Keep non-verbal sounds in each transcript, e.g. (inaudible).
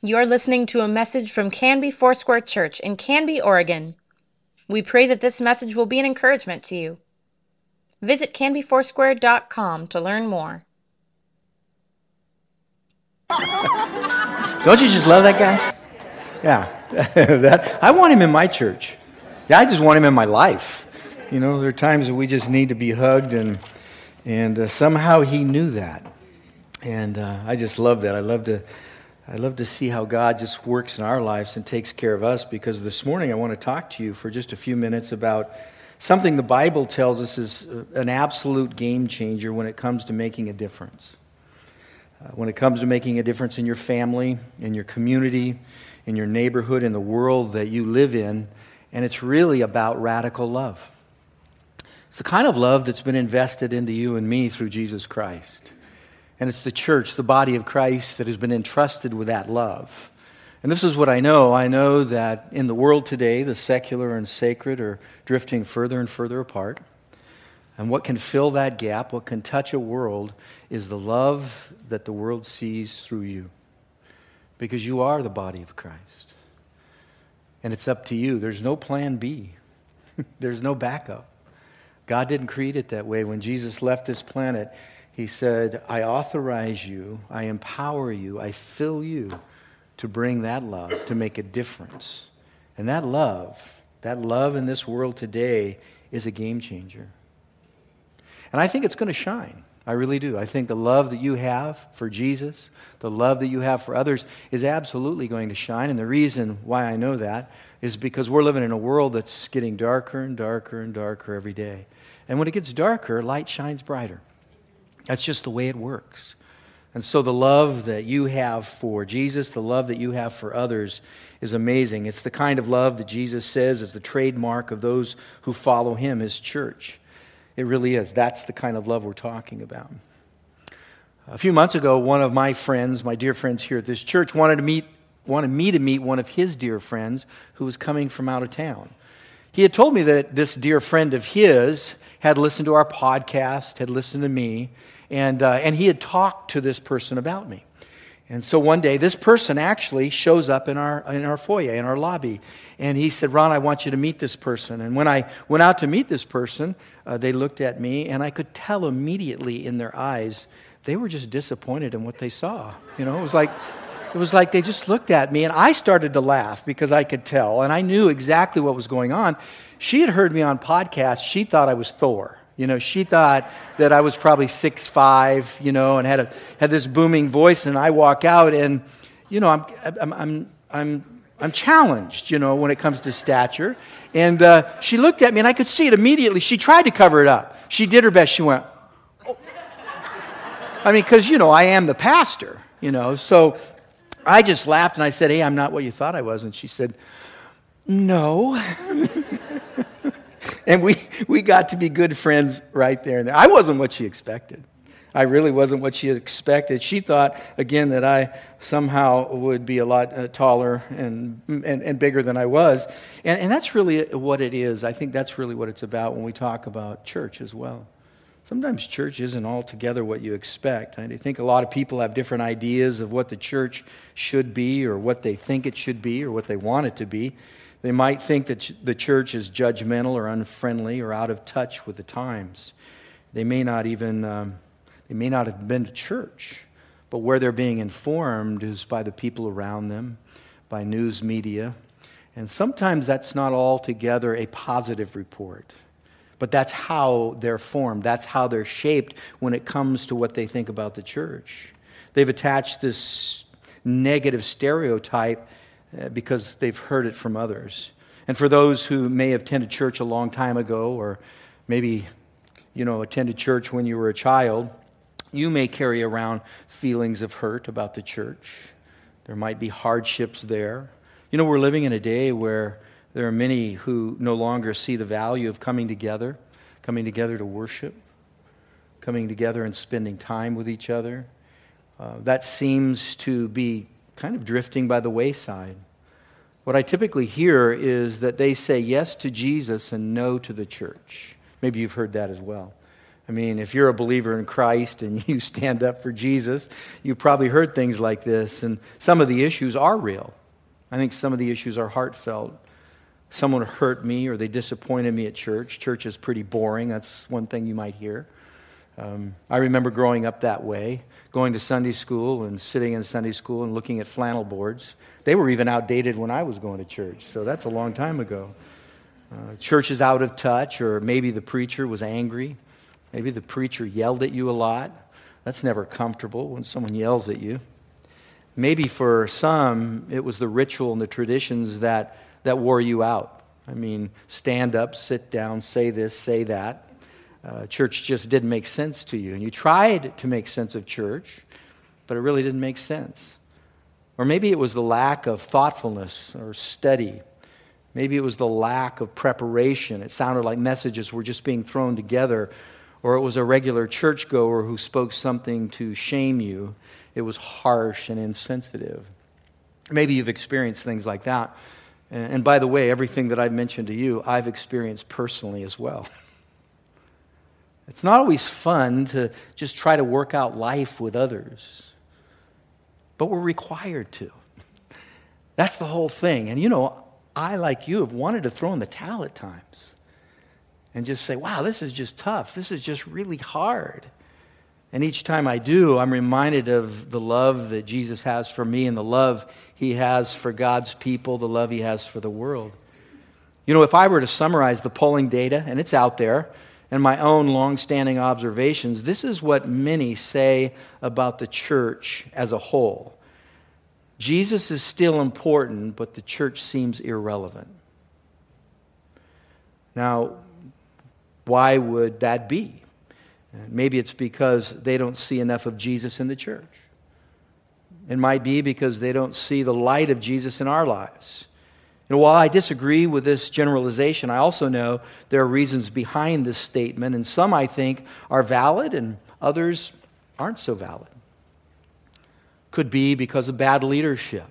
You're listening to a message from Canby Foursquare Church in Canby, Oregon. We pray that this message will be an encouragement to you. Visit canbyfoursquare.com to learn more. (laughs) Don't you just love that guy? Yeah. (laughs) that, I want him in my church. Yeah, I just want him in my life. You know, there are times that we just need to be hugged, and, and uh, somehow he knew that. And uh, I just love that. I love to. I love to see how God just works in our lives and takes care of us because this morning I want to talk to you for just a few minutes about something the Bible tells us is uh, an absolute game changer when it comes to making a difference. Uh, when it comes to making a difference in your family, in your community, in your neighborhood, in the world that you live in, and it's really about radical love. It's the kind of love that's been invested into you and me through Jesus Christ. And it's the church, the body of Christ, that has been entrusted with that love. And this is what I know. I know that in the world today, the secular and sacred are drifting further and further apart. And what can fill that gap, what can touch a world, is the love that the world sees through you. Because you are the body of Christ. And it's up to you. There's no plan B, (laughs) there's no backup. God didn't create it that way. When Jesus left this planet, he said, I authorize you, I empower you, I fill you to bring that love, to make a difference. And that love, that love in this world today, is a game changer. And I think it's going to shine. I really do. I think the love that you have for Jesus, the love that you have for others, is absolutely going to shine. And the reason why I know that is because we're living in a world that's getting darker and darker and darker every day. And when it gets darker, light shines brighter. That's just the way it works. And so the love that you have for Jesus, the love that you have for others, is amazing. It's the kind of love that Jesus says is the trademark of those who follow him, his church. It really is. That's the kind of love we're talking about. A few months ago, one of my friends, my dear friends here at this church, wanted to meet wanted me to meet one of his dear friends who was coming from out of town. He had told me that this dear friend of his had listened to our podcast, had listened to me, and, uh, and he had talked to this person about me. And so one day, this person actually shows up in our, in our foyer, in our lobby. And he said, Ron, I want you to meet this person. And when I went out to meet this person, uh, they looked at me, and I could tell immediately in their eyes they were just disappointed in what they saw. You know, it was like, it was like they just looked at me, and I started to laugh because I could tell, and I knew exactly what was going on. She had heard me on podcasts. She thought I was Thor. You know, she thought that I was probably six five, you know, and had, a, had this booming voice. And I walk out and, you know, I'm, I'm, I'm, I'm, I'm challenged, you know, when it comes to stature. And uh, she looked at me and I could see it immediately. She tried to cover it up. She did her best. She went, oh. I mean, because, you know, I am the pastor, you know. So I just laughed and I said, hey, I'm not what you thought I was. And she said, no. (laughs) and we, we got to be good friends right there and there. I wasn't what she expected. I really wasn't what she expected. She thought, again, that I somehow would be a lot uh, taller and, and, and, bigger than I was. And, and that's really what it is. I think that's really what it's about when we talk about church as well. Sometimes church isn't altogether what you expect. I think a lot of people have different ideas of what the church should be or what they think it should be or what they want it to be. They might think that the church is judgmental or unfriendly or out of touch with the times. They may not even um, they may not have been to church, but where they're being informed is by the people around them, by news media, and sometimes that's not altogether a positive report. But that's how they're formed. That's how they're shaped when it comes to what they think about the church. They've attached this negative stereotype because they've heard it from others. And for those who may have attended church a long time ago, or maybe, you know, attended church when you were a child, you may carry around feelings of hurt about the church. There might be hardships there. You know, we're living in a day where there are many who no longer see the value of coming together, coming together to worship, coming together and spending time with each other. Uh, that seems to be kind of drifting by the wayside. What I typically hear is that they say yes to Jesus and no to the church. Maybe you've heard that as well. I mean, if you're a believer in Christ and (laughs) you stand up for Jesus, you've probably heard things like this. And some of the issues are real. I think some of the issues are heartfelt. Someone hurt me or they disappointed me at church. Church is pretty boring. That's one thing you might hear. Um, I remember growing up that way, going to Sunday school and sitting in Sunday school and looking at flannel boards. They were even outdated when I was going to church, so that's a long time ago. Uh, church is out of touch, or maybe the preacher was angry. Maybe the preacher yelled at you a lot. That's never comfortable when someone yells at you. Maybe for some, it was the ritual and the traditions that, that wore you out. I mean, stand up, sit down, say this, say that. Uh, church just didn't make sense to you. And you tried to make sense of church, but it really didn't make sense. Or maybe it was the lack of thoughtfulness or study. Maybe it was the lack of preparation. It sounded like messages were just being thrown together or it was a regular churchgoer who spoke something to shame you. It was harsh and insensitive. Maybe you've experienced things like that. And by the way, everything that I've mentioned to you, I've experienced personally as well. (laughs) It's not always fun to just try to work out life with others, but we're required to. (laughs) That's the whole thing. And you know, I, like you, have wanted to throw in the towel at times and just say, wow, this is just tough. This is just really hard. And each time I do, I'm reminded of the love that Jesus has for me and the love he has for God's people, the love he has for the world. You know, if I were to summarize the polling data, and it's out there, and my own long-standing observations, this is what many say about the church as a whole. Jesus is still important, but the church seems irrelevant. Now, why would that be? Maybe it's because they don't see enough of Jesus in the church. It might be because they don't see the light of Jesus in our lives. And while I disagree with this generalization, I also know there are reasons behind this statement, and some I think are valid and others aren't so valid. Could be because of bad leadership,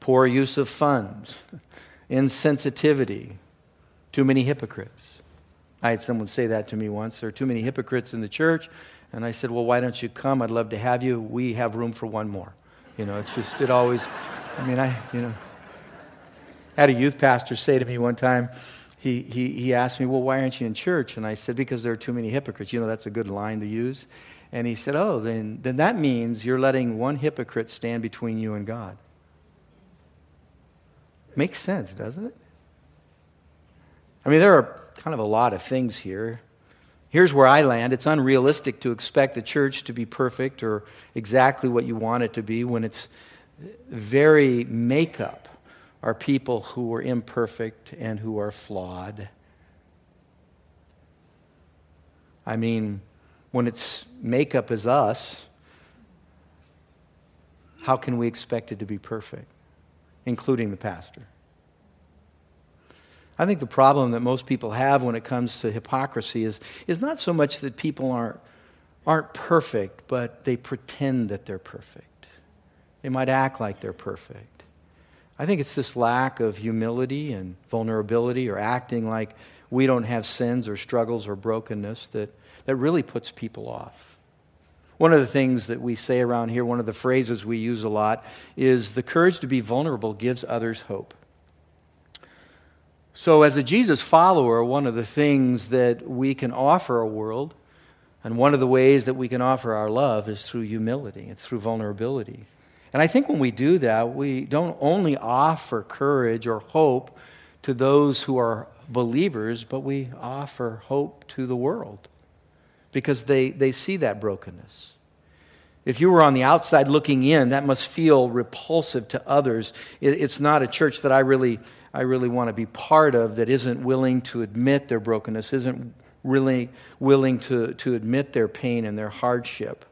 poor use of funds, (laughs) insensitivity, too many hypocrites. I had someone say that to me once. There are too many hypocrites in the church. And I said, Well, why don't you come? I'd love to have you. We have room for one more. You know, it's just, it always, I mean, I, you know, had a youth pastor say to me one time, he, he, he asked me, Well, why aren't you in church? And I said, Because there are too many hypocrites. You know, that's a good line to use. And he said, Oh, then, then that means you're letting one hypocrite stand between you and God. Makes sense, doesn't it? I mean, there are kind of a lot of things here. Here's where I land. It's unrealistic to expect the church to be perfect or exactly what you want it to be when its very makeup are people who are imperfect and who are flawed. I mean, when its makeup is us, how can we expect it to be perfect, including the pastor? I think the problem that most people have when it comes to hypocrisy is, is not so much that people aren't, aren't perfect, but they pretend that they're perfect. They might act like they're perfect. I think it's this lack of humility and vulnerability or acting like we don't have sins or struggles or brokenness that, that really puts people off. One of the things that we say around here, one of the phrases we use a lot, is the courage to be vulnerable gives others hope. So, as a Jesus follower, one of the things that we can offer a world, and one of the ways that we can offer our love, is through humility, it's through vulnerability. And I think when we do that, we don't only offer courage or hope to those who are believers, but we offer hope to the world because they, they see that brokenness. If you were on the outside looking in, that must feel repulsive to others. It, it's not a church that I really I really want to be part of that isn't willing to admit their brokenness, isn't really willing to, to admit their pain and their hardship.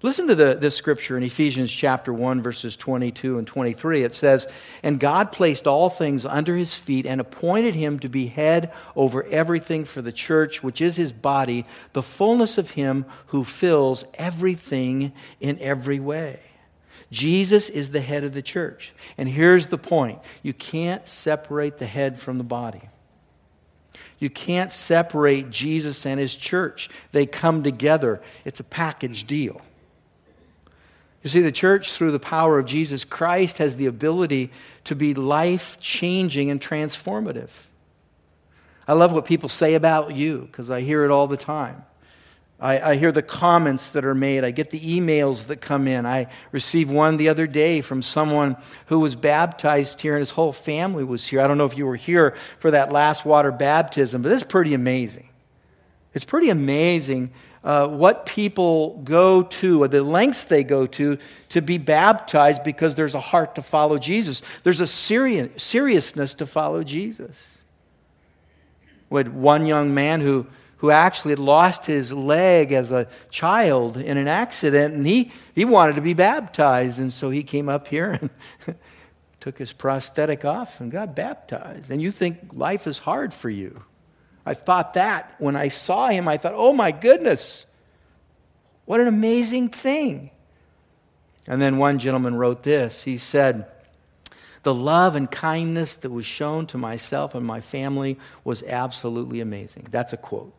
Listen to the, this scripture in Ephesians chapter 1, verses 22 and 23. It says, And God placed all things under his feet and appointed him to be head over everything for the church, which is his body, the fullness of him who fills everything in every way. Jesus is the head of the church. And here's the point you can't separate the head from the body. You can't separate Jesus and his church. They come together. It's a package deal. You see, the church, through the power of Jesus Christ, has the ability to be life changing and transformative. I love what people say about you because I hear it all the time. I, I, hear the comments that are made. I get the emails that come in. I received one the other day from someone who was baptized here and his whole family was here. I don't know if you were here for that last water baptism, but it's pretty amazing. It's pretty amazing uh, what people go to, or the lengths they go to, to be baptized because there's a heart to follow Jesus. There's a serious, seriousness to follow Jesus. With one young man who who actually had lost his leg as a child in an accident, and he, he wanted to be baptized. And so he came up here and (laughs) took his prosthetic off and got baptized. And you think life is hard for you. I thought that when I saw him, I thought, oh my goodness, what an amazing thing. And then one gentleman wrote this. He said, the love and kindness that was shown to myself and my family was absolutely amazing. That's a quote.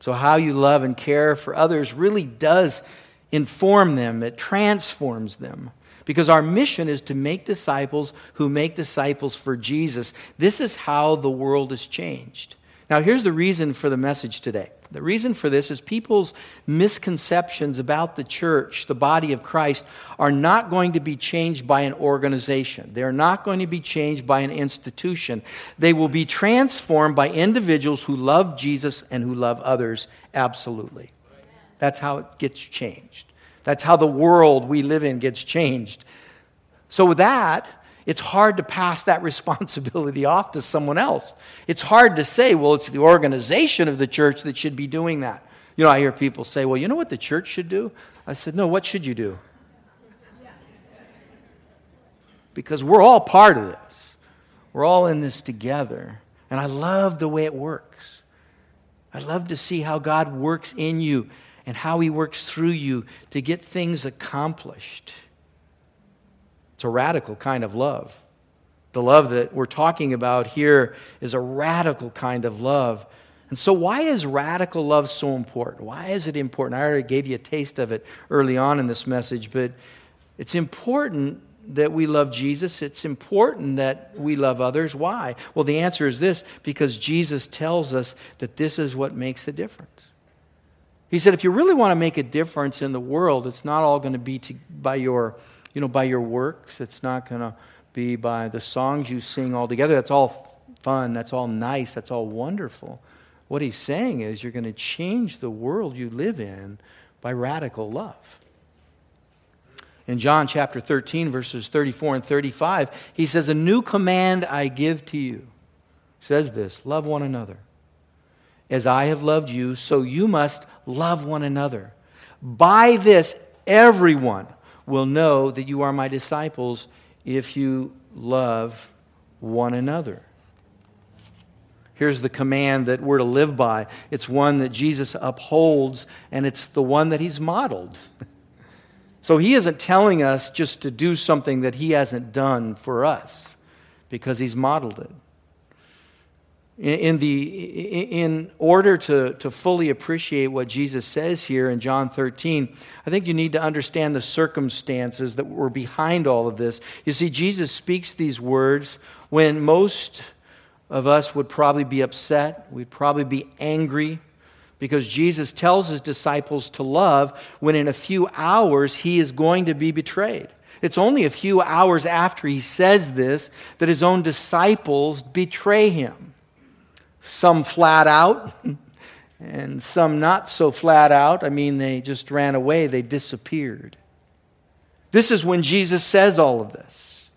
So, how you love and care for others really does inform them, it transforms them. Because our mission is to make disciples who make disciples for Jesus. This is how the world is changed. Now, here's the reason for the message today the reason for this is people's misconceptions about the church, the body of Christ, are not going to be changed by an organization. They're not going to be changed by an institution. They will be transformed by individuals who love Jesus and who love others absolutely. That's how it gets changed. That's how the world we live in gets changed. So, with that, it's hard to pass that (laughs) responsibility off to someone else. It's hard to say, well, it's the organization of the church that should be doing that. You know, I hear people say, well, you know what the church should do? I said, no, what should you do? Because we're all part of this. We're all in this together. And I love the way it works. I love to see how God works in you and how He works through you to get things accomplished. It's a radical kind of love. The love that we're talking about here is a radical kind of love. And so, why is radical love so important? Why is it important? I already gave you a taste of it early on in this message, but it's important that we love Jesus. It's important that we love others. Why? Well, the answer is this because Jesus tells us that this is what makes a difference. He said, if you really want to make a difference in the world, it's not all going to be to, by your you know, by your works. It's not going to be by the songs you sing all together. That's all fun. That's all nice. That's all wonderful. What he's saying is you're going to change the world you live in by radical love. In John chapter 13, verses 34 and 35, he says, A new command I give to you. He says this love one another. As I have loved you, so you must love one another. By this, everyone will know that you are my disciples if you love one another. Here's the command that we're to live by. It's one that Jesus upholds, and it's the one that he's modeled. (laughs) So he isn't telling us just to do something that he hasn't done for us because he's modeled it in, the, in order to, to fully appreciate what Jesus says here in John 13, I think you need to understand the circumstances that were behind all of this. You see, Jesus speaks these words when most of us would probably be upset, we'd probably be angry, because Jesus tells his disciples to love when in a few hours he is going to be betrayed. It's only a few hours after he says this that his own disciples betray him some flat out, (laughs) and some not so flat out. I mean, they just ran away, they disappeared. This is when Jesus says all of this.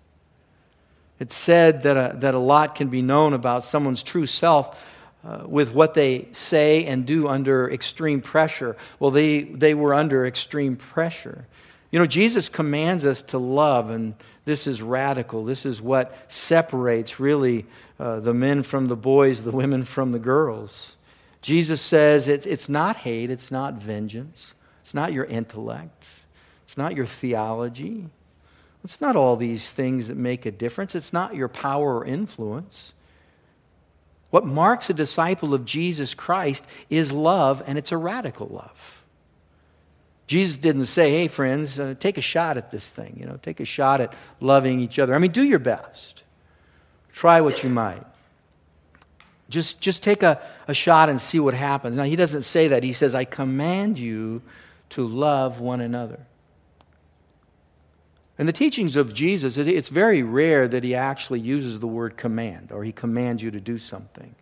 It's said that a, that a lot can be known about someone's true self uh, with what they say and do under extreme pressure. Well, they, they were under extreme pressure. You know, Jesus commands us to love, and this is radical. This is what separates really uh, the men from the boys, the women from the girls. Jesus says it's, it's not hate, it's not vengeance, it's not your intellect, it's not your theology, it's not all these things that make a difference, it's not your power or influence. What marks a disciple of Jesus Christ is love, and it's a radical love. Jesus didn't say, hey, friends, uh, take a shot at this thing. You know, take a shot at loving each other. I mean, do your best. Try what you might. Just, just take a, a shot and see what happens. Now, he doesn't say that. He says, I command you to love one another. In the teachings of Jesus, it's very rare that he actually uses the word command or he commands you to do something.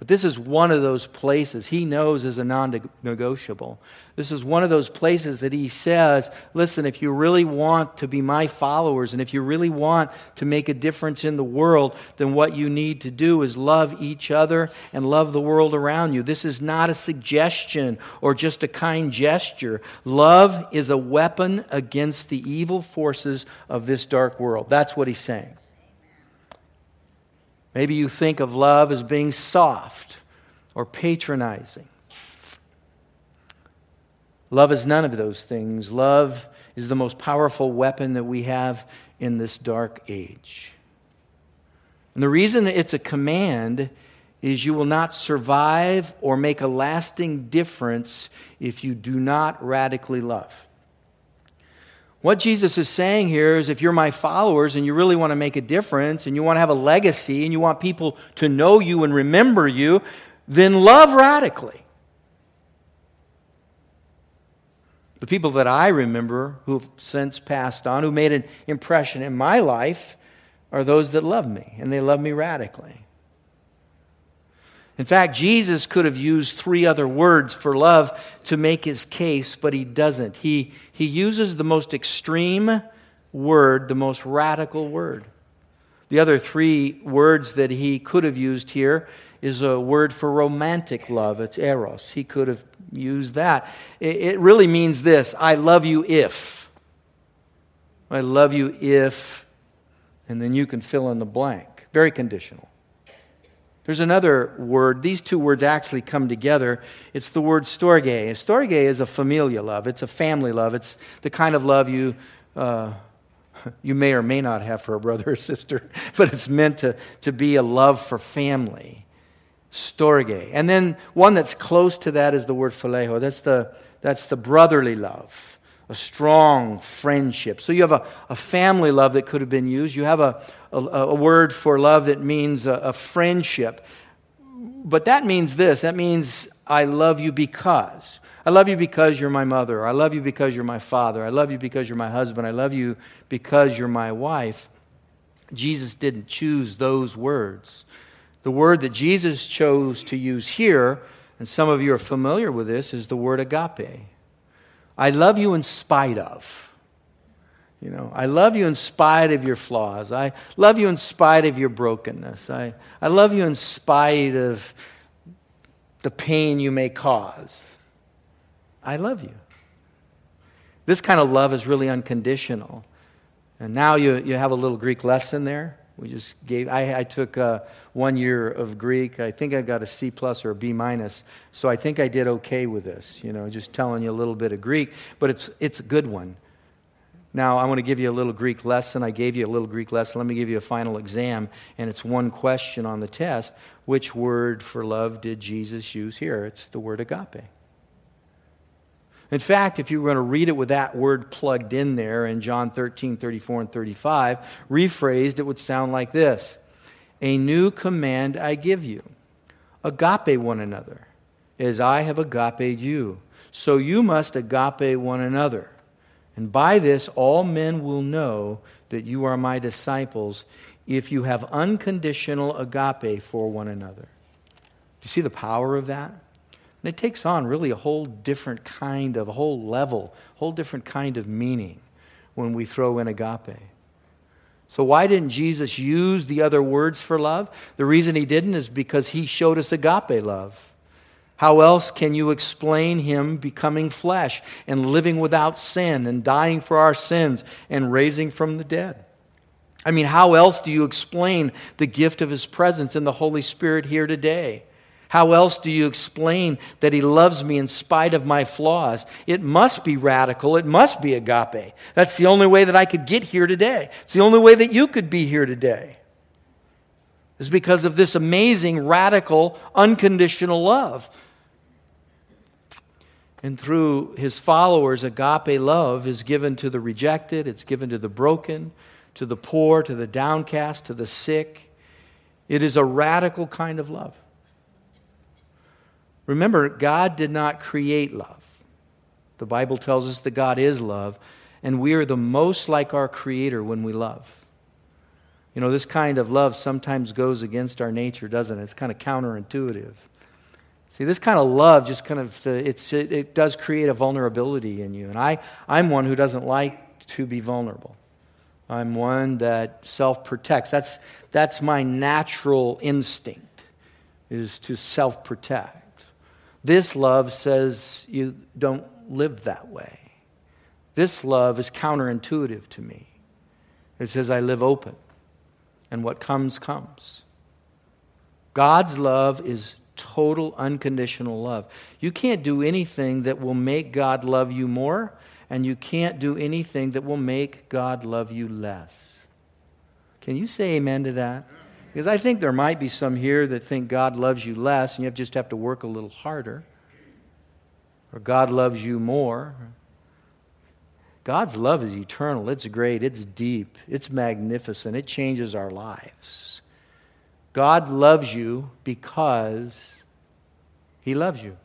But this is one of those places he knows is a non negotiable. This is one of those places that he says, listen, if you really want to be my followers and if you really want to make a difference in the world, then what you need to do is love each other and love the world around you. This is not a suggestion or just a kind gesture. Love is a weapon against the evil forces of this dark world. That's what he's saying. Maybe you think of love as being soft or patronizing. Love is none of those things. Love is the most powerful weapon that we have in this dark age. And the reason it's a command is you will not survive or make a lasting difference if you do not radically love. What Jesus is saying here is if you're my followers and you really want to make a difference and you want to have a legacy and you want people to know you and remember you, then love radically. The people that I remember who've since passed on, who made an impression in my life, are those that love me, and they love me radically. In fact, Jesus could have used three other words for love to make his case, but he doesn't. He, he uses the most extreme word, the most radical word. The other three words that he could have used here is a word for romantic love. It's eros. He could have used that. It, it really means this I love you if. I love you if, and then you can fill in the blank. Very conditional. There's another word. These two words actually come together. It's the word storge. Storge is a familial love. It's a family love. It's the kind of love you, uh, (laughs) you may or may not have for a brother or sister, (laughs) but it's meant to, to be a love for family. Storge. And then one that's close to that is the word phileo. That's the, that's the brotherly love a strong friendship. So you have a, a family love that could have been used. You have a, a, a word for love that means a, a friendship. But that means this that means I love you because. I love you because you're my mother. I love you because you're my father. I love you because you're my husband. I love you because you're my wife. Jesus didn't choose those words. The word that Jesus chose to use here, and some of you are familiar with this, is the word agape. I love you in spite of. You know, I love you in spite of your flaws. I love you in spite of your brokenness. I, I love you in spite of the pain you may cause. I love you. This kind of love is really unconditional. And now you, you have a little Greek lesson there. We just gave, I, I took uh, one year of Greek. I think I got a C plus or a B minus. So I think I did okay with this, you know, just telling you a little bit of Greek. But it's, it's a good one. Now, I want to give you a little Greek lesson. I gave you a little Greek lesson. Let me give you a final exam. And it's one question on the test. Which word for love did Jesus use here? It's the word agape. In fact, if you were going to read it with that word plugged in there in John 13, 34, and 35, rephrased, it would sound like this A new command I give you agape one another, as I have agape you. So you must agape one another. And by this, all men will know that you are my disciples if you have unconditional agape for one another. Do you see the power of that? And it takes on really a whole different kind of, a whole level, whole different kind of meaning when we throw in agape. So, why didn't Jesus use the other words for love? The reason he didn't is because he showed us agape love. How else can you explain him becoming flesh and living without sin and dying for our sins and raising from the dead? I mean, how else do you explain the gift of his presence in the Holy Spirit here today? How else do you explain that he loves me in spite of my flaws? It must be radical. It must be agape. That's the only way that I could get here today. It's the only way that you could be here today. is because of this amazing, radical, unconditional love. And through his followers, agape love is given to the rejected, it's given to the broken, to the poor, to the downcast, to the sick. It is a radical kind of love. Remember, God did not create love. The Bible tells us that God is love, and we are the most like our Creator when we love. You know, this kind of love sometimes goes against our nature, doesn't it? It's kind of counterintuitive. See, this kind of love just kind of, uh, it's, it, it does create a vulnerability in you. And I, I'm one who doesn't like to be vulnerable. I'm one that self protects. That's, that's my natural instinct, is to self protect. This love says you don't live that way. This love is counterintuitive to me. It says I live open and what comes, comes. God's love is total unconditional love. You can't do anything that will make God love you more, and you can't do anything that will make God love you less. Can you say amen to that? Because I think there might be some here that think God loves you less, and you just have to work a little harder. Or God loves you more. God's love is eternal. It's great. It's deep. It's magnificent. It changes our lives. God loves you because He loves you.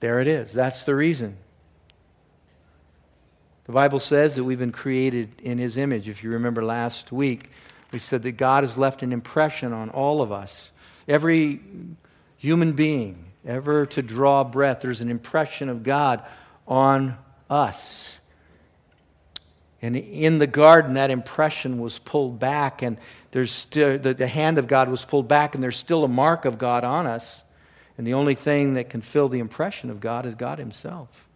There it is. That's the reason. The Bible says that we've been created in His image. If you remember last week, we said that God has left an impression on all of us. Every human being, ever to draw breath, there's an impression of God on us. And in the garden, that impression was pulled back, and there's still, the, the hand of God was pulled back, and there's still a mark of God on us. And the only thing that can fill the impression of God is God Himself.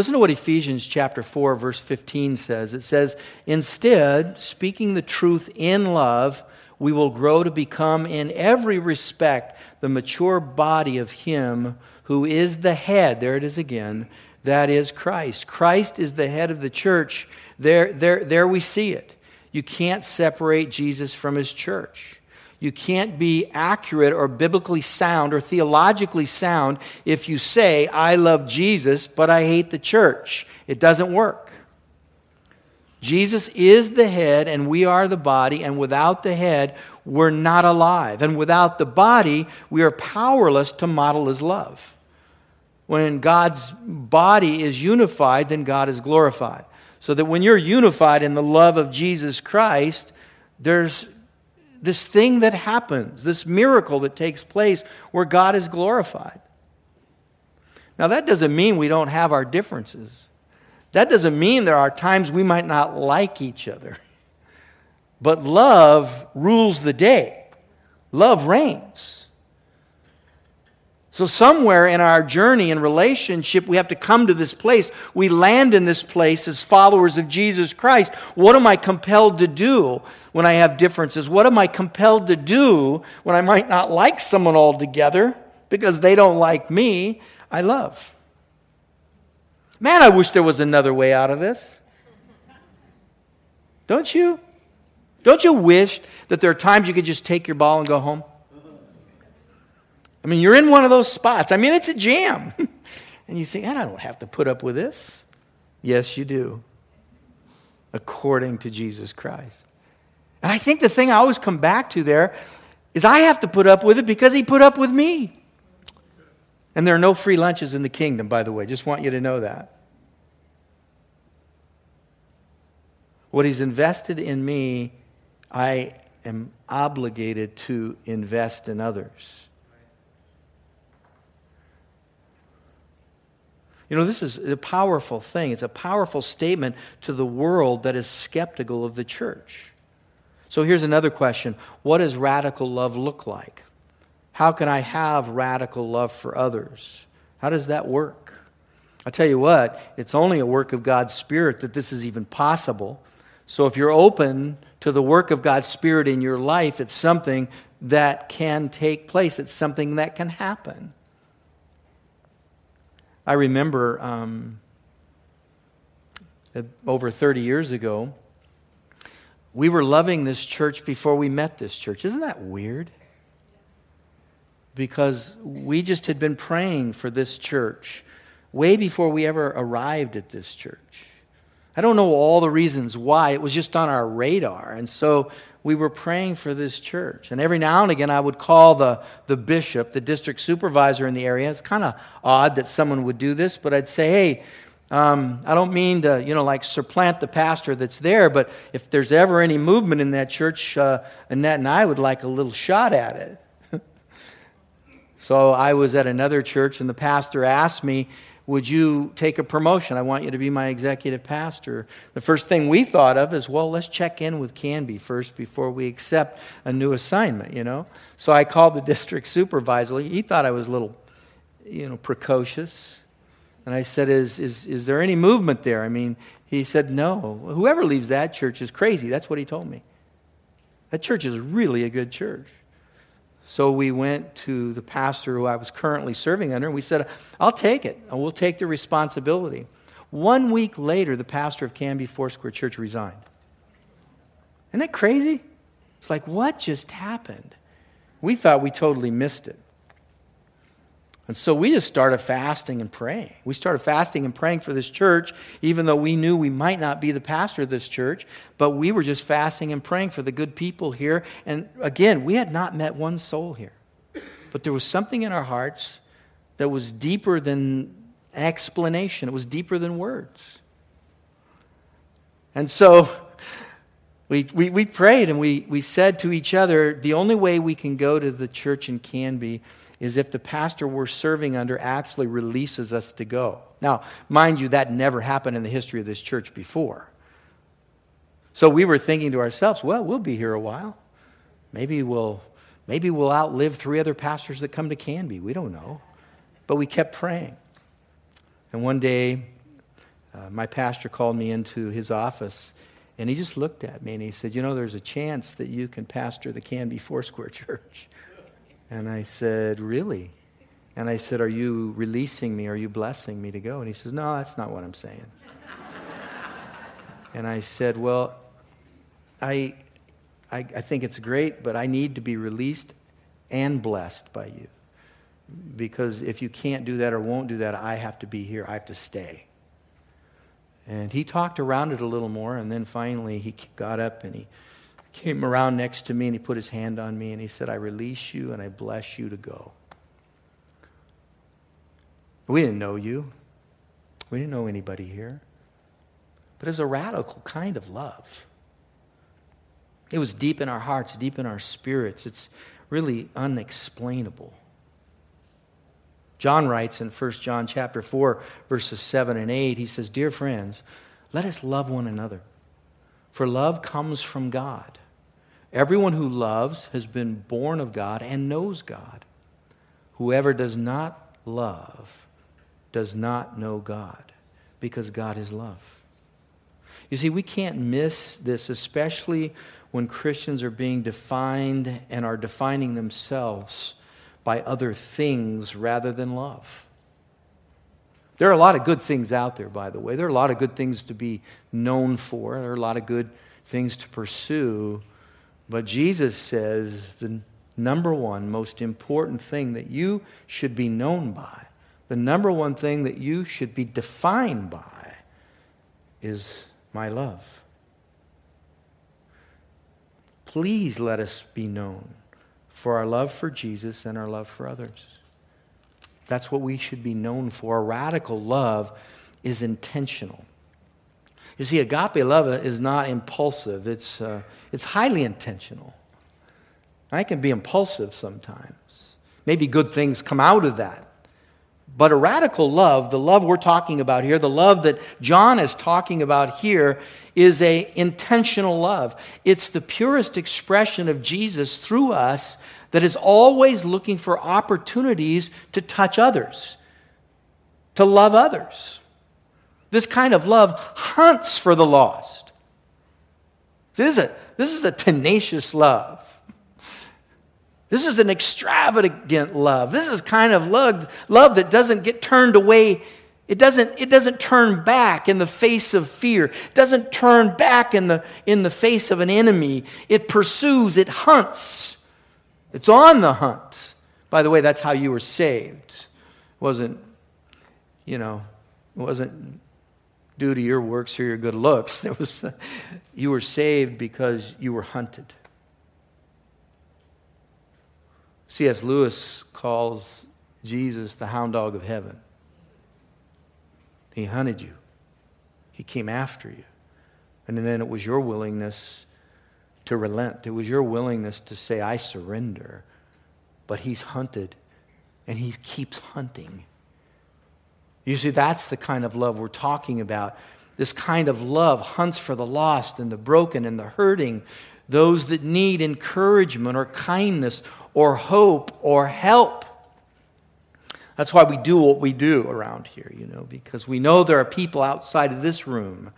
Listen to what Ephesians chapter 4 verse 15 says. It says, "Instead, speaking the truth in love, we will grow to become in every respect the mature body of him who is the head, there it is again, that is Christ. Christ is the head of the church. There, there, there we see it. You can't separate Jesus from his church. You can't be accurate or biblically sound or theologically sound if you say, I love Jesus, but I hate the church. It doesn't work. Jesus is the head and we are the body, and without the head, we're not alive. And without the body, we are powerless to model his love. When God's body is unified, then God is glorified. So that when you're unified in the love of Jesus Christ, there's this thing that happens, this miracle that takes place where God is glorified. Now, that doesn't mean we don't have our differences. That doesn't mean there are times we might not like each other. (laughs) But love rules the day, love reigns. So, somewhere in our journey and relationship, we have to come to this place. We land in this place as followers of Jesus Christ. What am I compelled to do when I have differences? What am I compelled to do when I might not like someone altogether because they don't like me? I love. Man, I wish there was another way out of this. Don't you? Don't you wish that there are times you could just take your ball and go home? I mean, you're in one of those spots. I mean, it's a jam. (laughs) and you think, I don't have to put up with this. Yes, you do, according to Jesus Christ. And I think the thing I always come back to there is I have to put up with it because he put up with me. And there are no free lunches in the kingdom, by the way. Just want you to know that. What he's invested in me, I am obligated to invest in others. You know, this is a powerful thing. It's a powerful statement to the world that is skeptical of the church. So here's another question What does radical love look like? How can I have radical love for others? How does that work? I tell you what, it's only a work of God's Spirit that this is even possible. So if you're open to the work of God's Spirit in your life, it's something that can take place, it's something that can happen. I remember um, over 30 years ago, we were loving this church before we met this church. Isn't that weird? Because we just had been praying for this church way before we ever arrived at this church. I don't know all the reasons why. It was just on our radar. And so we were praying for this church. And every now and again, I would call the, the bishop, the district supervisor in the area. It's kind of odd that someone would do this, but I'd say, hey, um, I don't mean to, you know, like supplant the pastor that's there, but if there's ever any movement in that church, uh, Annette and I would like a little shot at it. (laughs) so I was at another church, and the pastor asked me, would you take a promotion? I want you to be my executive pastor. The first thing we thought of is, well, let's check in with Canby first before we accept a new assignment, you know? So I called the (laughs) district supervisor. He thought I was a little, you know, precocious. And I said, is, is, is there any movement there? I mean, he said, no. Whoever leaves that church is crazy. That's what he told me. That church is really a good church. So we went to the pastor who I was currently serving under, and we said, I'll take it, and we'll take the responsibility. One week later, the pastor of Canby Foursquare Church resigned. Isn't that crazy? It's like, what just happened? We thought we totally missed it. And so we just started fasting and praying. We started fasting and praying for this church, even though we knew we might not be the pastor of this church, but we were just fasting and praying for the good people here. And again, we had not met one soul here. But there was something in our hearts that was deeper than explanation, it was deeper than words. And so we, we, we prayed and we, we said to each other the only way we can go to the church in Canby is if the pastor we're serving under actually releases us to go. Now, mind you, that never happened in the history of this church before. So we were thinking to ourselves, well, we'll be here a while. Maybe we'll, maybe we'll outlive three other pastors that come to Canby. We don't know. But we kept praying. And one day, uh, my pastor called me into his office and he just looked at me and he said, You know, there's a chance that you can pastor the Canby Foursquare (laughs) Church. And I said, Really? And I said, Are you releasing me? Are you blessing me to go? And he says, No, that's not what I'm saying. and I said, Well, I, I, I think it's great, but I need to be released and blessed by you. Because if you can't do that or won't do that, I have to be here. I have to stay. And he talked around it a little more, and then finally he got up and he came around next to me and he put his hand on me and he said, I release you and I bless you to go. We didn't know you. We didn't know anybody here. But it's a radical kind of love. It was deep in our hearts, deep in our spirits. It's really unexplainable. John writes in 1 John chapter 4 verses 7 and 8 he says, "Dear friends, let us love one another, for love comes from God. Everyone who loves has been born of God and knows God. Whoever does not love does not know God, because God is love. You see, we can't miss this, especially when Christians are being defined and are defining themselves by other things rather than love. There are a lot of good things out there, by the way. There are a lot of good things to be known for, there are a lot of good things to pursue. But Jesus says the number one most important thing that you should be known by, the number one thing that you should be defined by, is my love. Please let us be known for our love for Jesus and our love for others. That's what we should be known for. Radical love is intentional. You see, agape love is not impulsive, it's, uh, it's highly intentional. I can be impulsive sometimes. Maybe good things come out of that. But a radical love, the love we're talking about here, the love that John is talking about here, is a intentional love. It's the purest expression of Jesus through us that is always looking for opportunities to touch others, to love others. This kind of love hunts for the lost. This is a, this is a tenacious love. This is an extravagant love. This is kind of love, love that doesn't get turned away It doesn't, it doesn't turn back in the face of fear. It doesn't turn back in the, in the face of an enemy. It pursues, it hunts. It's on the hunt. By the way, that's how you were saved. It wasn't, you know, it wasn't due to your works or your good looks. (laughs) It was, you were saved because you were hunted. C.S. Lewis calls Jesus the hound dog of heaven. He hunted you, He came after you. And then it was your willingness to relent, it was your willingness to say, I surrender. But He's hunted, and He keeps hunting. You see, that's the kind of love we're talking about. This kind of love hunts for the lost and the broken and the hurting, those that need encouragement or kindness or hope or help. That's why we do what we do around here, you know, because we know there are people outside of this room.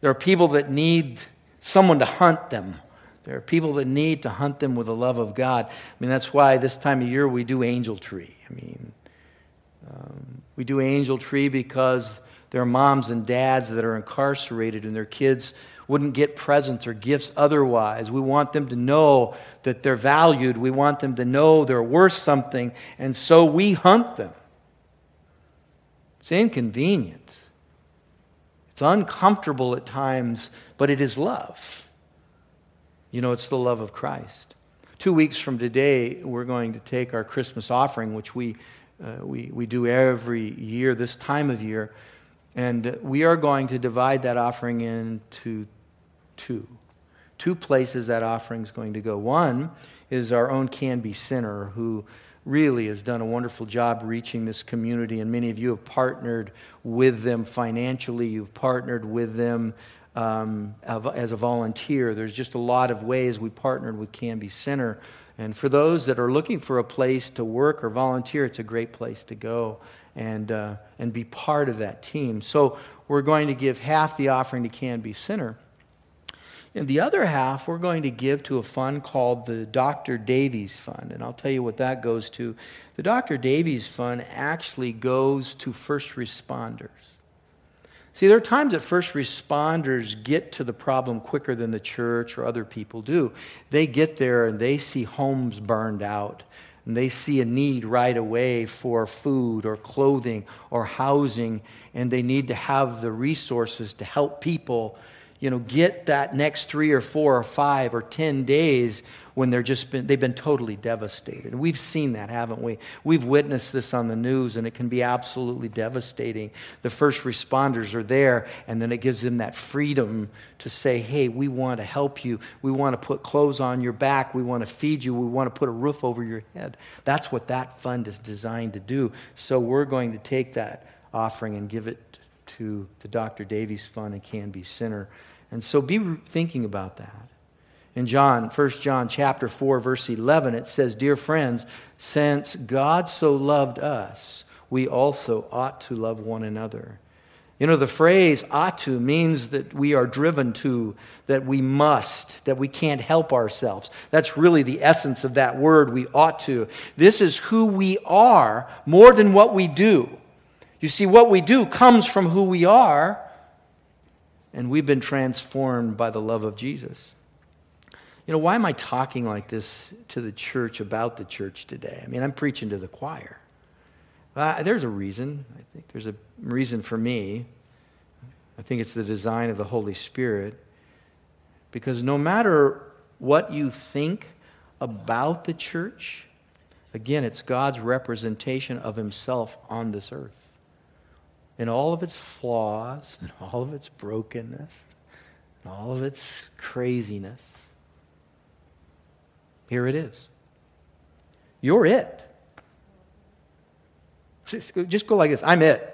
There are people that need someone to hunt them. There are people that need to hunt them with the love of God. I mean, that's why this time of year we do Angel Tree. I mean, um, we do Angel Tree because there are moms and dads that are incarcerated and their kids wouldn't get presents or gifts otherwise. We want them to know that they're valued. We want them to know they're worth something. And so we hunt them. It's inconvenient. It's uncomfortable at times, but it is love. You know, it's the love of Christ. Two weeks from today, we're going to take our Christmas offering, which we, uh, we, we do every year, this time of year, and we are going to divide that offering into two. Two places that offering is going to go. One is our own Canby Center, who really has done a wonderful job reaching this community, and many of you have partnered with them financially. You've partnered with them um, as a volunteer. There's just a lot of ways we partnered with Canby Center. And for those that are looking for a place to work or volunteer, it's a great place to go and, uh, and be part of that team. So we're going to give half the offering to Canby Center. And the other half we're going to give to a fund called the Dr. Davies Fund. And I'll tell you what that goes to. The Dr. Davies Fund actually goes to first responders. See, there are times that first responders get to the problem quicker than the church or other people do. They get there and they see homes burned out. And they see a need right away for food or clothing or housing, and they need to have the resources to help people you know, get that next three or four or five or ten days when they're just been, they've been totally devastated. And we've seen that, haven't we? We've witnessed this on the news, and it can be absolutely devastating. The first responders are there, and then it gives them that freedom to say, hey, we want to help you. We want to put clothes on your back. We want to feed you. We want to put a roof over your head. That's what that fund is designed to do. So we're going to take that offering and give it to the Dr. Davies Fund and Canby Center. And so be thinking about that. In John, 1 John chapter 4 verse 11 it says, "Dear friends, since God so loved us, we also ought to love one another." You know, the phrase ought to means that we are driven to, that we must, that we can't help ourselves. That's really the essence of that word, we ought to. This is who we are more than what we do. You see, what we do comes from who we are, and we've been transformed by the love of Jesus. You know, why am I talking like this to the church about the church today? I mean, I'm preaching to the choir. Uh, there's a reason. I think there's a reason for me. I think it's the design of the Holy Spirit. Because no matter what you think about the church, again, it's God's representation of Himself on this earth in all of its flaws and all of its brokenness and all of its craziness. Here it is. You're it. Just go like this I'm it.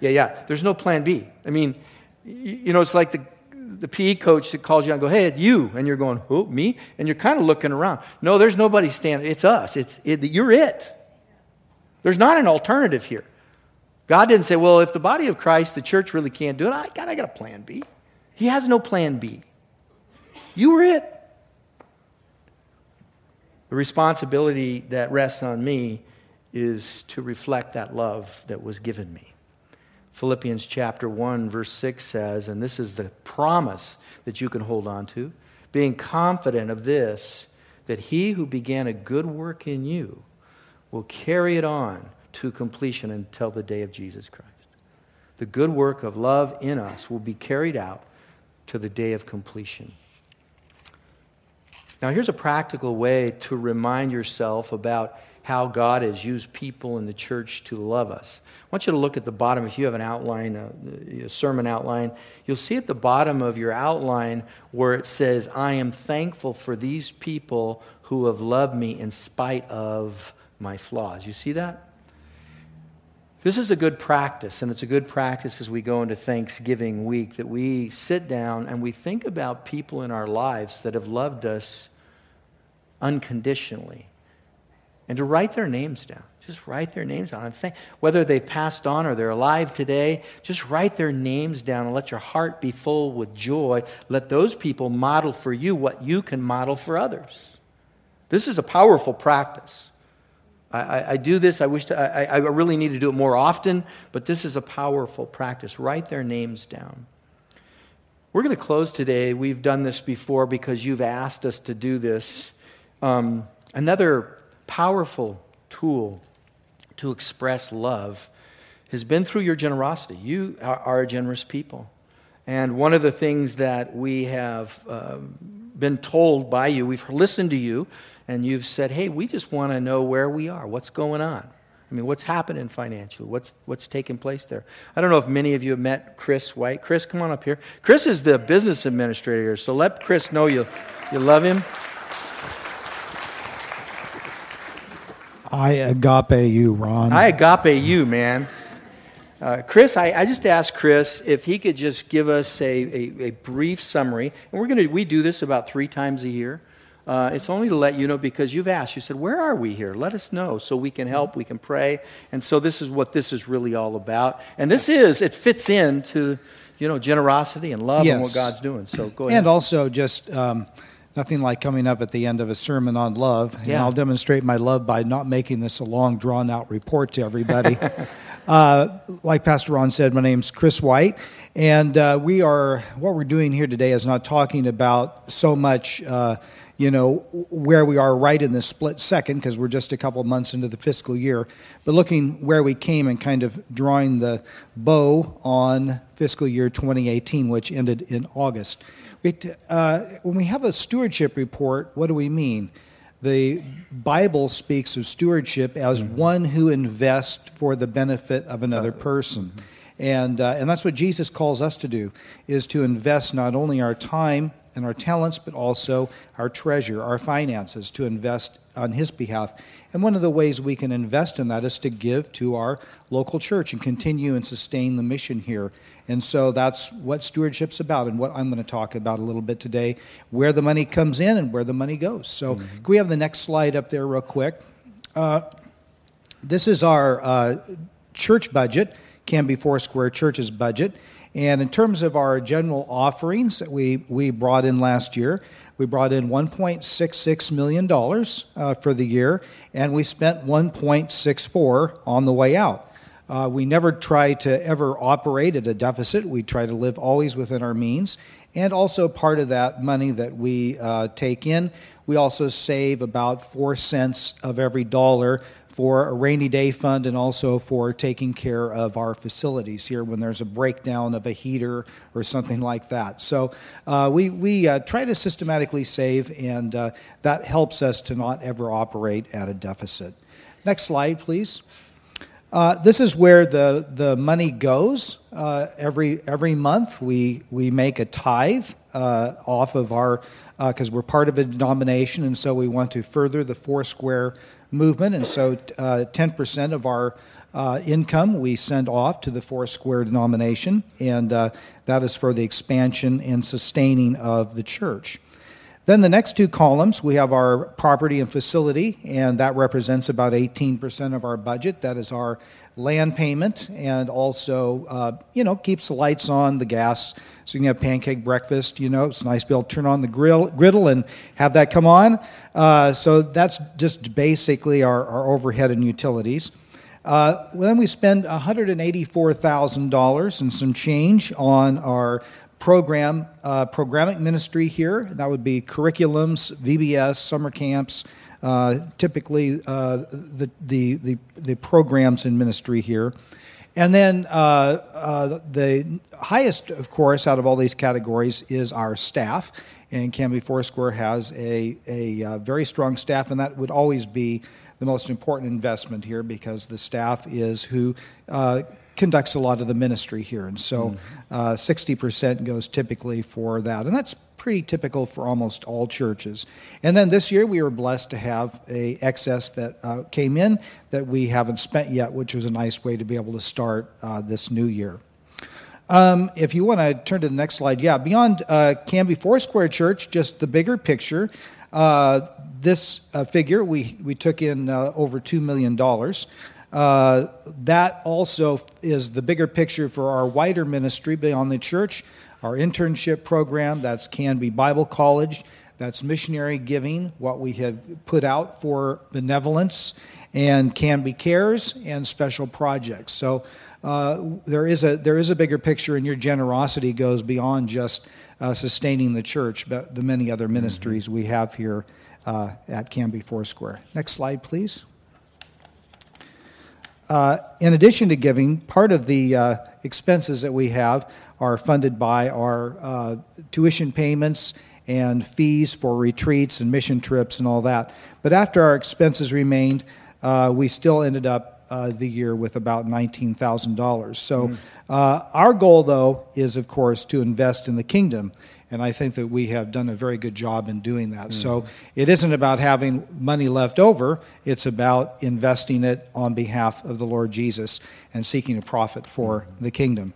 Yeah, yeah. There's no plan B. I mean, you know, it's like the, the PE coach that calls you and go, hey, it's you. And you're going, who, me? And you're kind of looking around. No, there's nobody standing. It's us. It's, it, you're it. There's not an alternative here. God didn't say, well, if the body of Christ, the church really can't do it, I got, I got a plan B. He has no plan B. You were it. The responsibility that rests on me is to reflect that love that was given me. Philippians chapter 1, verse 6 says, and this is the promise that you can hold on to, being confident of this, that he who began a good work in you will carry it on to completion until the day of Jesus Christ. The good work of love in us will be carried out to the day of completion. Now, here's a practical way to remind yourself about how God has used people in the church to love us. I want you to look at the bottom. If you have an outline, a, a, sermon outline, you'll see at the bottom of your outline where it says, I am thankful for these people who have loved me in spite of my flaws. You see that? This is a good practice, and it's a good practice as we go into Thanksgiving week that we sit down and we think about people in our lives that have loved us unconditionally and to write their names down. Just write their names down. Think, whether they've passed on or they're alive today, just write their names down and let your heart be full with joy. Let those people model for you what you can model for others. This is a powerful practice. I, I, do this, I wish to, I, I really need to do it more often, but this is a powerful practice. Write their names down. We're going to close today. We've done this before because you've asked us to do this. Um, another powerful tool to express love has been through your generosity. You are, a generous people. And one of the things that we have um, been told by you, we've listened to you, and you've said, hey, we just want to know where we are, what's going on. I mean, what's happening financially? What's, what's taking place there? I don't know if many of you have met Chris White. Chris, come on up here. Chris is the business administrator, here, so let Chris know you, you love him. I agape you, Ron. I agape you, man. Uh, Chris, I, I, just asked Chris if he could just give us a, a, a brief summary. And we're going to, we do this about three times a year. Uh, it's only to let you know because you've asked. You said, Where are we here? Let us know so we can help, we can pray. And so this is what this is really all about. And this yes. is, it fits into, you know, generosity and love yes. and what God's doing. So go ahead. And also just. Um, nothing like coming up at the end of a sermon on love. Yeah. And I'll demonstrate my love by not making this a long, drawn out report to everybody. (laughs) uh, like Pastor Ron said, my name's Chris White. And uh, we are, what we're doing here today is not talking about so much. Uh, you know, where we are right in this split second, because we're just a couple months into the fiscal year, but looking where we came and kind of drawing the bow on fiscal year 2018, which ended in August. It, uh, when we have a stewardship report, what do we mean? The Bible speaks of stewardship as mm-hmm. one who invests for the benefit of another person. Mm-hmm. And, uh, and that's what Jesus calls us to do, is to invest not only our time and our talents, but also our treasure, our finances, to invest on His behalf. And one of the ways we can invest in that is to give to our local church and continue and sustain the mission here. And so that's what stewardship's about and what I'm going to talk about a little bit today where the money comes in and where the money goes. So, mm-hmm. can we have the next slide up there, real quick? Uh, this is our uh, church budget, Canby Foursquare Church's budget. And in terms of our general offerings that we, we brought in last year, we brought in $1.66 million uh, for the year, and we spent 1.64 on the way out. Uh, we never try to ever operate at a deficit. We try to live always within our means. And also, part of that money that we uh, take in, we also save about four cents of every dollar for a rainy day fund and also for taking care of our facilities here when there's a breakdown of a heater or something like that. So uh, we, we uh, try to systematically save, and uh, that helps us to not ever operate at a deficit. Next slide, please. Uh, this is where the, the money goes. Uh, every, every month, we, we make a tithe uh, off of our, because we're part of a denomination, and so we want to further the Foursquare movement. And so, 10% uh, of our uh, income we send off to the four Foursquare denomination, and that is for the expansion and sustaining of the church. Then the next two columns, we have our property and facility, and that represents about 18% of our budget. That is our land payment, and also, uh, you know, keeps the lights on, the gas, so you can have pancake breakfast. You know, it's nice to be able to turn on the grill, griddle and have that come on. Uh, so that's just basically our, our overhead and utilities. Uh, then we spend $184,000 and some change on our program, uh, programming ministry here. That would be curriculums, VBS, summer camps, uh, typically uh, the, the, the, the, programs in ministry here. And then uh, uh, the highest, of course, out of all these categories is our staff. And Canby Foursquare has a, a, very strong staff, and that would always be the most important investment here because the staff is who uh, conducts a lot of the ministry here. And so mm-hmm. uh, 60% goes typically for that. And that's pretty typical for almost all churches. And then this year we were blessed to have a excess that uh, came in that we haven't spent yet, which was a nice way to be able to start uh, this new year. Um, if you want to turn to the next slide, yeah, beyond uh, Canby Foursquare Church, just the bigger picture. Uh, this uh, figure, we, we took in uh, over $2 million. Uh, that also is the bigger picture for our wider ministry beyond the church, our internship program, that's Canby Bible College, that's missionary giving, what we have put out for benevolence, and Canby Cares, and special projects. So uh, there, is a, there is a bigger picture, and your generosity goes beyond just uh, sustaining the church, but the many other ministries mm-hmm. we have here uh, at Canby Foursquare. Next slide, please. Uh, in addition to giving, part of the uh, expenses that we have are funded by our uh, tuition payments and fees for retreats and mission trips and all that. But after our expenses remained, uh, we still ended up uh, the year with about $19,000. So, mm. our goal, though, is of course to invest in the kingdom. And I think that we have done a very good job in doing that. Mm. So it isn't about having money left over, it's about investing it on behalf of the Lord Jesus and seeking a profit for mm. the kingdom.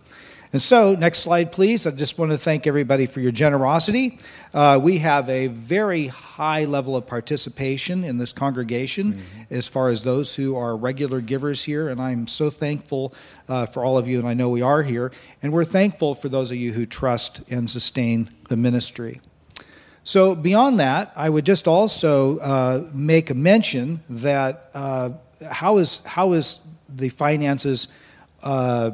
And so, next slide, please. I just want to thank everybody for your generosity. Uh, we have a very high level of participation in this congregation mm-hmm. as far as those who are regular givers here, and I'm so thankful uh, for all of you, and I know we are here. And we're thankful for those of you who trust and sustain the ministry. So, beyond that, I would just also uh, make a mention that uh, how, is, how is the finances uh,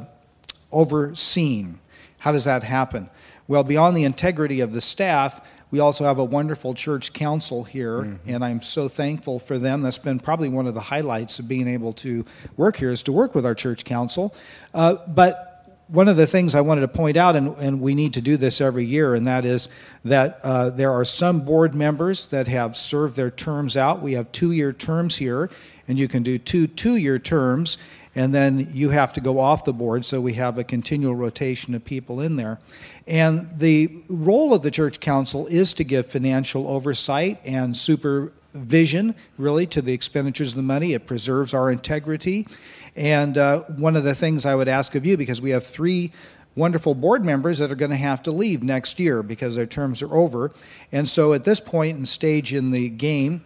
overseen. How does that happen? Well, beyond the integrity of the staff, we also have a wonderful church council here, mm-hmm. and I'm so thankful for them. That's been probably one of the highlights of being able to work here is to work with our church council. Uh, but one of the things I wanted to point out, and, and, we need to do this every year, and that is that uh, there are some board members that have served their terms out. We have two year terms here, and you can do two two year terms and then you have to go off the board, so we have a continual rotation of people in there. And the role of the church council is to give financial oversight and supervision, really, to the expenditures of the money. It preserves our integrity. And uh, one of the things I would ask of you, because we have three wonderful board members that are going to have to leave next year because their terms are over. And so at this point and stage in the game,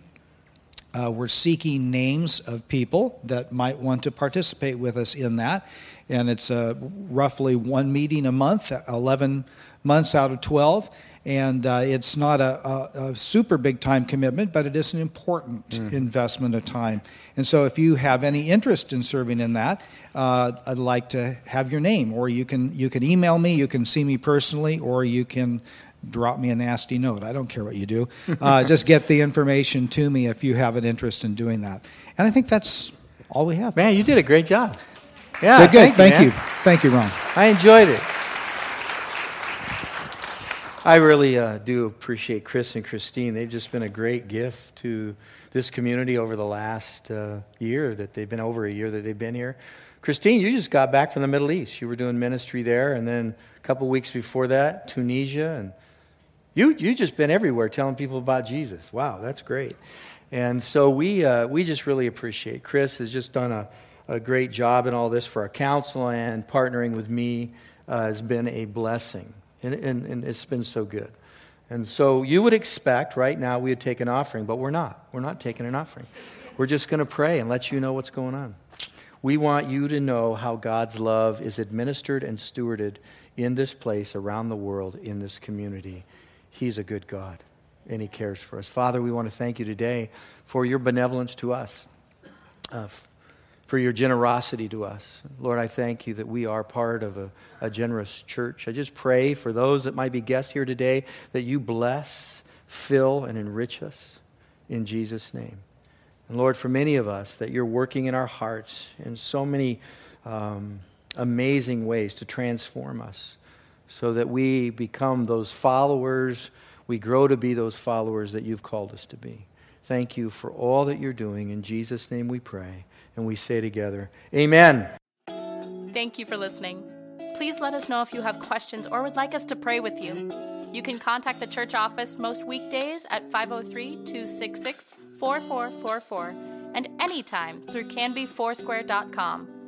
uh, we're seeking names of people that might want to participate with us in that. And it's uh, roughly one meeting a month, 11 months out of 12. And uh, it's not a, a, a, super big time commitment, but it is an important mm. investment of time. And so, if you have any interest in serving in that, uh, I'd like to have your name, or you can you can email me, you can see me personally, or you can drop me a nasty note. I don't care what you do. Uh, (laughs) just get the information to me if you have an interest in doing that. And I think that's all we have. Man, you did a great job. Yeah, good. good. Thank, thank you, you. Thank you, Ron. I enjoyed it. I really uh, do appreciate Chris and Christine. They've just been a great gift to this community over the last uh, year that they've been over a year that they've been here. Christine, you just got back from the Middle East. You were doing ministry there, and then a couple weeks before that, Tunisia, and you you just been everywhere telling people about Jesus. Wow, that's great. And so we uh, we just really appreciate. Chris has just done a, a great job in all this for our council and partnering with me uh, has been a blessing, and, and, and it's been so good. And so you would expect right now we would take an offering, but we're not. We're not taking an offering. We're just going to pray and let you know what's going on. We want you to know how God's love is administered and stewarded in this place, around the world, in this community. He's a good God, and He cares for us. Father, we want to thank you today for your benevolence to us, uh, for your generosity to us. Lord, I thank you that we are part of a, a generous church. I just pray for those that might be guests here today that you bless, fill, and enrich us in Jesus' name. And Lord, for many of us, that you're working in our hearts in so many um, amazing ways to transform us so that we become those followers, we grow to be those followers that you've called us to be. Thank you for all that you're doing. In Jesus' name we pray. And we say together, Amen. Thank you for listening. Please let us know if you have questions or would like us to pray with you. You can contact the church office most weekdays at 503 266 4444 and anytime through canbyfoursquare.com.